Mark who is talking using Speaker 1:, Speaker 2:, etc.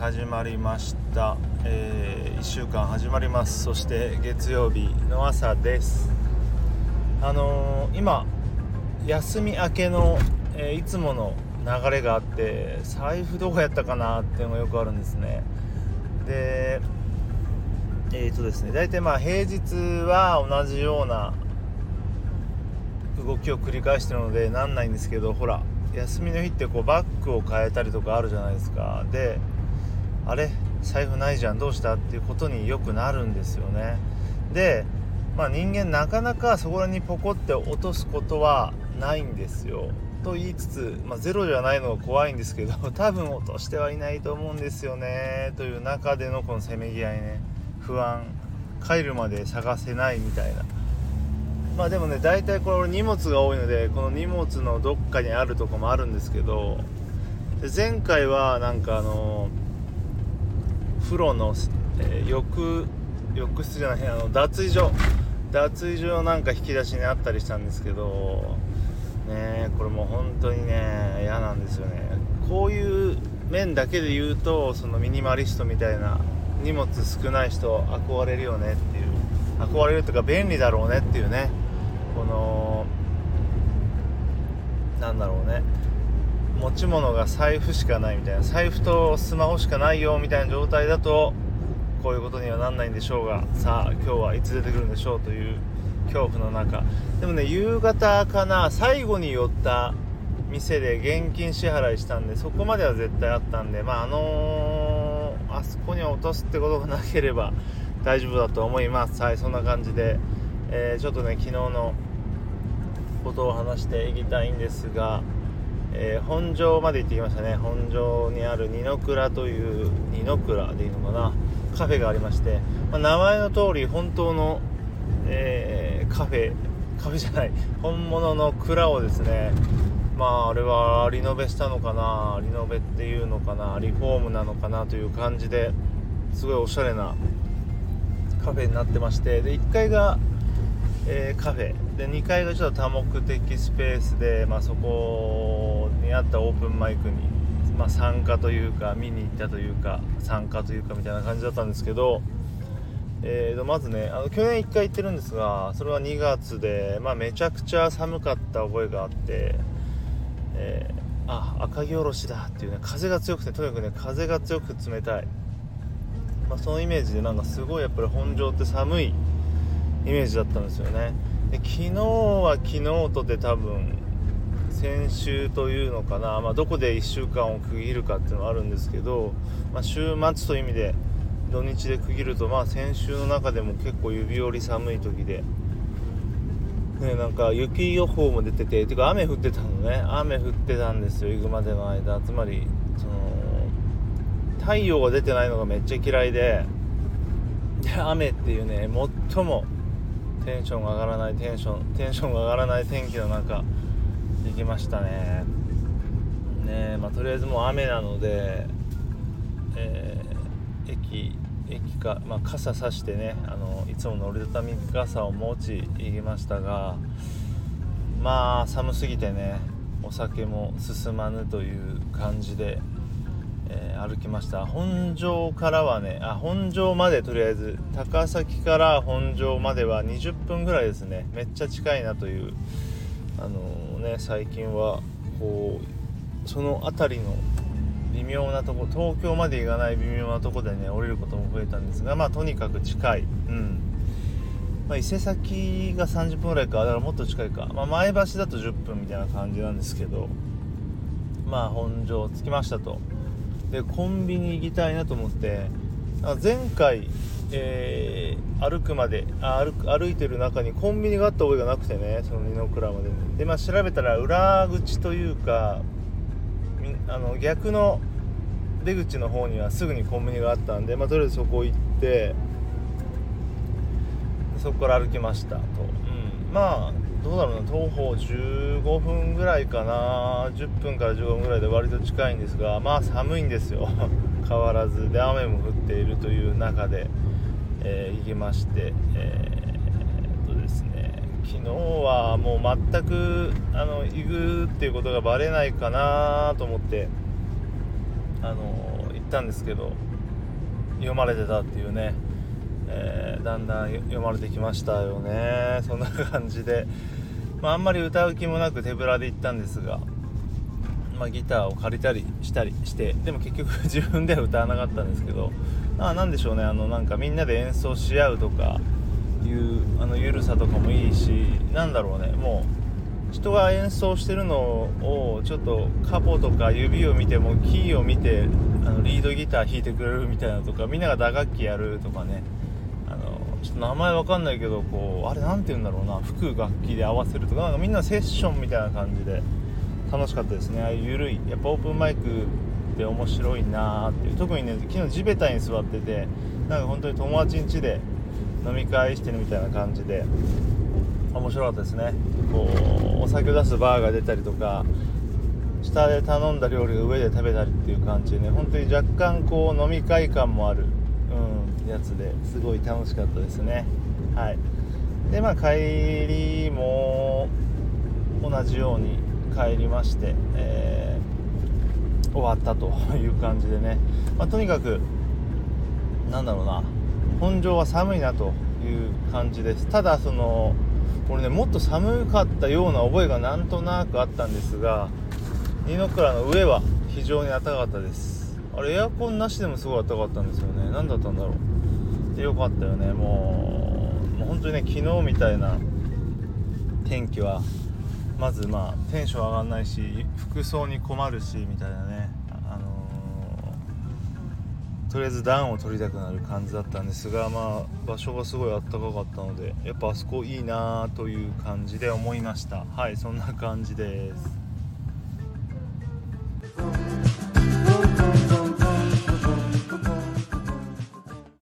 Speaker 1: 始まりました、えー、1週間始まります。そして月曜日の朝です。あのー、今休み明けの、えー、いつもの流れがあって財布どこやったかなっていうのがよくあるんですね。でえっ、ー、とですね大体まあ平日は同じような動きを繰り返してるのでなんないんですけどほら休みの日ってこうバッグを変えたりとかあるじゃないですか。であれ財布ないじゃんどうした？っていうことによくなるんですよね。でまあ人間なかなかそこらにポコって落とすことはないんですよ。と言いつつ、まあ、ゼロじゃないのが怖いんですけど 多分落としてはいないと思うんですよね。という中でのこのせめぎ合いね。不安帰るまで探せないみたいな。まあでもね大体これ荷物が多いのでこの荷物のどっかにあるとこもあるんですけど前回はなんかあの風呂の、えー、浴浴室じゃないあの脱衣所。脱衣所なんか引き出しにあったりしたんですけどねこれもう本当にね嫌なんですよね。こういう面だけで言うとそのミニマリストみたいな荷物少ない人憧れるよねっていう憧れるとか便利だろうねっていうねこのなんだろうね。持ち物が財布しかないみたいな財布とスマホしかないよみたいな状態だとこういうことにはなんないんでしょうがさあ今日はいつ出てくるんでしょうという恐怖の中。でもね夕方かな最後に寄った店で現金支払いしたんでそこまでは絶対あったんでまああのー、あそこに落とすってことがなければ大丈夫だと思います。はいそんな感じで、えー、ちょっとね昨日のことを話していきたいんですが、えー、本庄まで行ってきましたね。本庄にある二の倉という二の倉でいいのかな。カフェがありまして、まあ、名前の通り本当の、えー、カフェカフェじゃない。本物の蔵をですねまああれはリノベしたのかな。リノベっていうのかな。リフォームなのかなという感じですごいおしゃれなカフェになってまして。で1階が、えー、カフェ。で2階がちょっと多目的スペースで、まあ、そこにあったオープンマイクに、まあ、参加というか見に行ったというか参加というかみたいな感じだったんですけど、えー、とまずねあの去年1回行ってるんですがそれは2月で、まあ、めちゃくちゃ寒かった覚えがあって、えー、あ赤城おろしだっていうね風が強くてとにかくね風が強く冷たい。まあ、そのイメージでなんかすごいやっぱり本庄って寒いイメージだったんですよね。で昨日は昨日とで多分先週というのかな、まあ、どこで1週間を区切るかっていうのはあるんですけど、まあ、週末という意味で土日で区切ると、まあ、先週の中でも結構指折り寒い時で、ね、なんか雪予報も出てててか雨降ってたのね。雨降ってたんですよ行くまでの間。つまりその太陽が出てないのがめっちゃ嫌いでで雨っていうね最もテンションが上がらないテンションテンションが上がらない天気の中行きましたね。ねまあ、とりあえずもう雨なので、えー、駅駅か、まあ、傘さしてねあのいつもの折りたたみ傘を持ち行きましたがまあ寒すぎてねお酒も進まぬという感じでえー、歩きました。本庄からはねあ本庄までとりあえず高崎から本庄までは20分ぐらいですね。めっちゃ近いなというあのー、ね最近はこうその辺りの微妙なとこ東京まで行かない微妙なとこでね降りることも増えたんですがまあとにかく近い。うん。まあ、伊勢崎が30分ぐらいか。だからもっと近いか、まあ、前橋だと10分みたいな感じなんですけどまあ本庄着きましたと。でコンビニ行きたいなと思って。前回、えー、歩くまで歩歩いてる中にコンビニがあった覚えがなくてねその二の倉までで、まあ、調べたら裏口というかあの逆の出口の方にはすぐにコンビニがあったんで、まあ、とりあえずそこ行ってそこから歩きましたと、うん、まあどうだろうな徒歩15分ぐらいかな。10分から15分ぐらいで割と近いんですがまあ寒いんですよ。変わらずで雨も降っているという中で、えー、行きましてえー、っとですね。昨日はもう全くあの行くっていうことがバレないかなと思ってあの行っったんですけど読まれてたっていうね、えー、だんだん読まれてきましたよね。そんな感じで、まあ、あんまり歌う気もなく手ぶらで行ったんですが、まあ、ギターを借りたりしたりしてでも結局 自分では歌わなかったんですけどあなんでしょうね。あのなんかみんなで演奏し合うとかいうあの緩さとかもいいしなんだろうね。もう人が演奏してるのをちょっとカポとか指を見てもキーを見てあのリードギター弾いてくれるみたいなとかみんなが打楽器やるとかね。ちょっと名前わかんないけどこうあれ何て言うんだろうな吹く楽器で合わせるとかなんかみんなセッションみたいな感じで楽しかったですね。ああいう緩いやっぱオープンマイクって面白いなーっていう。特にね昨日地べたに座っててなんか本当に友達ん家で飲み会してるみたいな感じで面白かったですね。こうお酒を出すバーが出たりとか下で頼んだ料理が上で食べたりっていう感じでね本当に若干こう飲み会感もある、うん、やつですごい楽しかったですね。はい。でまあ帰りも同じように帰りまして、えー、終わったという感じでね、まあ、とにかくなんだろうな。本庄は寒いなという感じです。ただその俺ねもっと寒かったような覚えがなんとなくあったんですが二の倉の上は非常に暖かかったです。あれエアコンなしでもすごい暖かかったんですよね。何だったんだろう。でよかったよね。もうもう本当にね昨日みたいな天気はまずまあテンション上がんないし服装に困るしみたいなね。あのとりあえず暖を取りたくなる感じだったんですが、まあ、場所がすごいあったかかったのでやっぱあそこいいなという感じで思いました。はいそんな感じです。